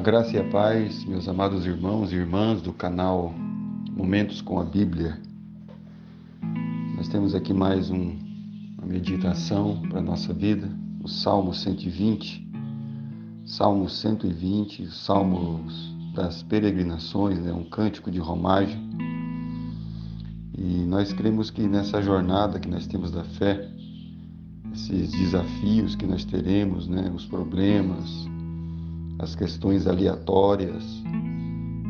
A graça e a paz, meus amados irmãos e irmãs do canal Momentos com a Bíblia. Nós temos aqui mais um, uma meditação para a nossa vida, o Salmo 120, Salmo 120, Salmos das peregrinações, né, um cântico de romagem. E nós cremos que nessa jornada que nós temos da fé, esses desafios que nós teremos, né, os problemas, as questões aleatórias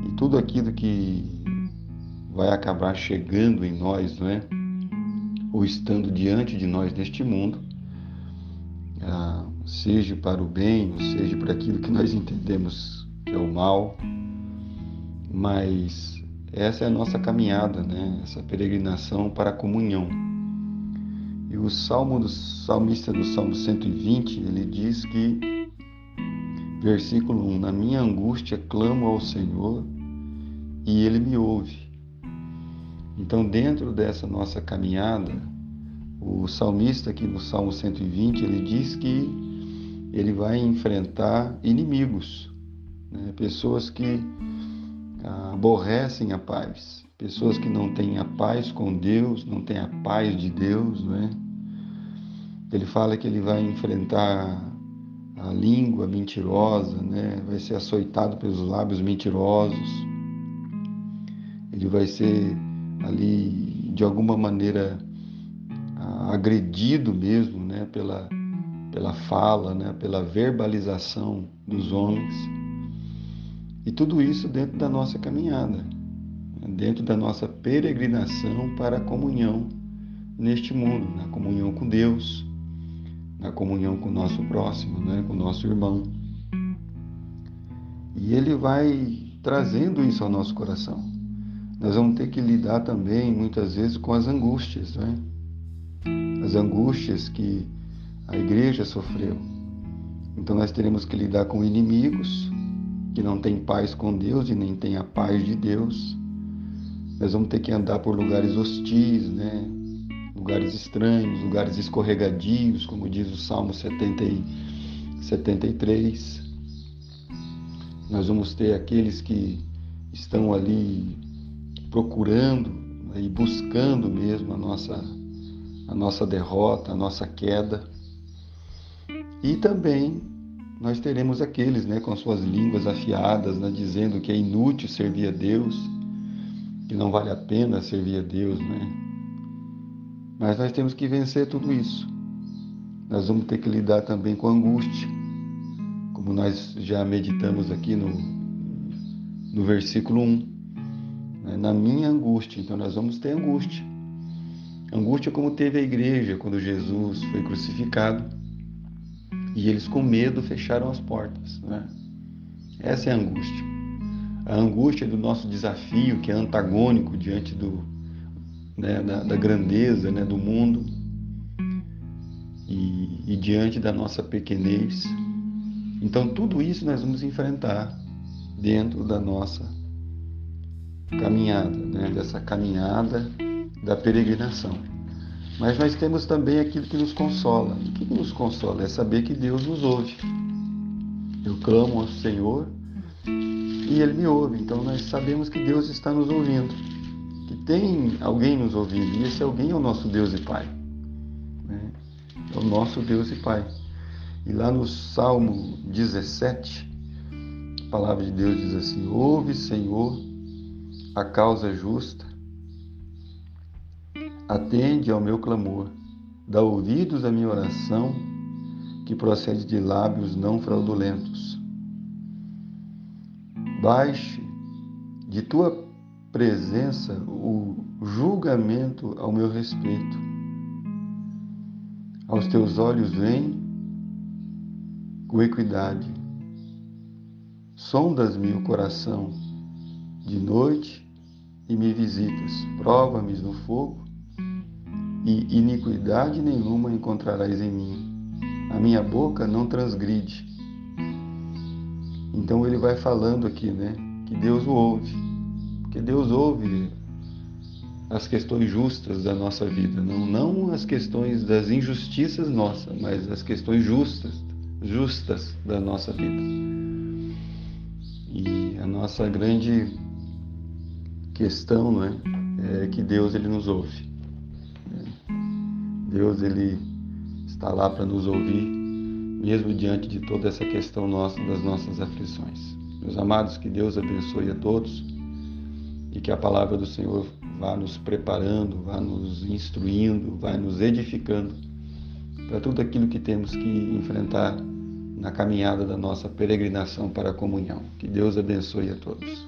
e tudo aquilo que vai acabar chegando em nós, não é? Ou estando diante de nós neste mundo, ah, seja para o bem, ou seja para aquilo que nós entendemos que é o mal, mas essa é a nossa caminhada, né? Essa peregrinação para a comunhão. E o salmo do salmista do Salmo 120, ele diz que Versículo 1: Na minha angústia clamo ao Senhor e ele me ouve. Então, dentro dessa nossa caminhada, o salmista aqui no Salmo 120, ele diz que ele vai enfrentar inimigos, né? pessoas que aborrecem a paz, pessoas que não têm a paz com Deus, não têm a paz de Deus, não é? Ele fala que ele vai enfrentar a língua mentirosa, né? vai ser açoitado pelos lábios mentirosos, ele vai ser ali de alguma maneira agredido mesmo né? pela, pela fala, né? pela verbalização dos homens. E tudo isso dentro da nossa caminhada, dentro da nossa peregrinação para a comunhão neste mundo, na comunhão com Deus na comunhão com o nosso próximo, né, com o nosso irmão. E ele vai trazendo isso ao nosso coração. Nós vamos ter que lidar também, muitas vezes, com as angústias, né? as angústias que a igreja sofreu. Então, nós teremos que lidar com inimigos que não têm paz com Deus e nem têm a paz de Deus. Nós vamos ter que andar por lugares hostis, né? Lugares estranhos, lugares escorregadios, como diz o Salmo 70 e 73. Nós vamos ter aqueles que estão ali procurando e buscando mesmo a nossa, a nossa derrota, a nossa queda. E também nós teremos aqueles né, com suas línguas afiadas, né, dizendo que é inútil servir a Deus, que não vale a pena servir a Deus, né? Mas nós temos que vencer tudo isso. Nós vamos ter que lidar também com angústia, como nós já meditamos aqui no, no versículo 1. Né? Na minha angústia, então nós vamos ter angústia. Angústia como teve a igreja quando Jesus foi crucificado e eles com medo fecharam as portas. Né? Essa é a angústia. A angústia do nosso desafio, que é antagônico diante do, né, da, da, grandeza né, do mundo e, e diante da nossa pequenez. Então, tudo isso nós vamos enfrentar dentro da nossa caminhada, né, dessa caminhada da peregrinação. Mas nós temos também aquilo que nos consola. O que nos consola? É saber que Deus nos ouve. Eu clamo ao Senhor e Ele me ouve. Então nós sabemos que Deus está nos ouvindo que tem alguém nos ouvindo, e esse alguém é o nosso Deus e Pai. Né? É o nosso Deus e Pai. E lá no Salmo 17, a palavra de Deus diz assim: Ouve, Senhor, a causa justa, atende ao meu clamor, dá ouvidos à minha oração, que procede de lábios não fraudulentos. Baixe de tua presença o julgamento ao meu respeito. Aos teus olhos vem com equidade. Sondas-me o coração de noite e me visitas. Prova-me no fogo e iniquidade nenhuma encontrarás em mim. A minha boca não transgride. Então ele vai falando aqui, né? Que Deus o ouve porque Deus ouve as questões justas da nossa vida, não, não as questões das injustiças nossas, mas as questões justas, justas da nossa vida. E a nossa grande questão não é, é que Deus ele nos ouve. Deus ele está lá para nos ouvir, mesmo diante de toda essa questão nossa das nossas aflições. Meus amados, que Deus abençoe a todos e que a palavra do Senhor vá nos preparando, vá nos instruindo, vá nos edificando para tudo aquilo que temos que enfrentar na caminhada da nossa peregrinação para a comunhão. Que Deus abençoe a todos.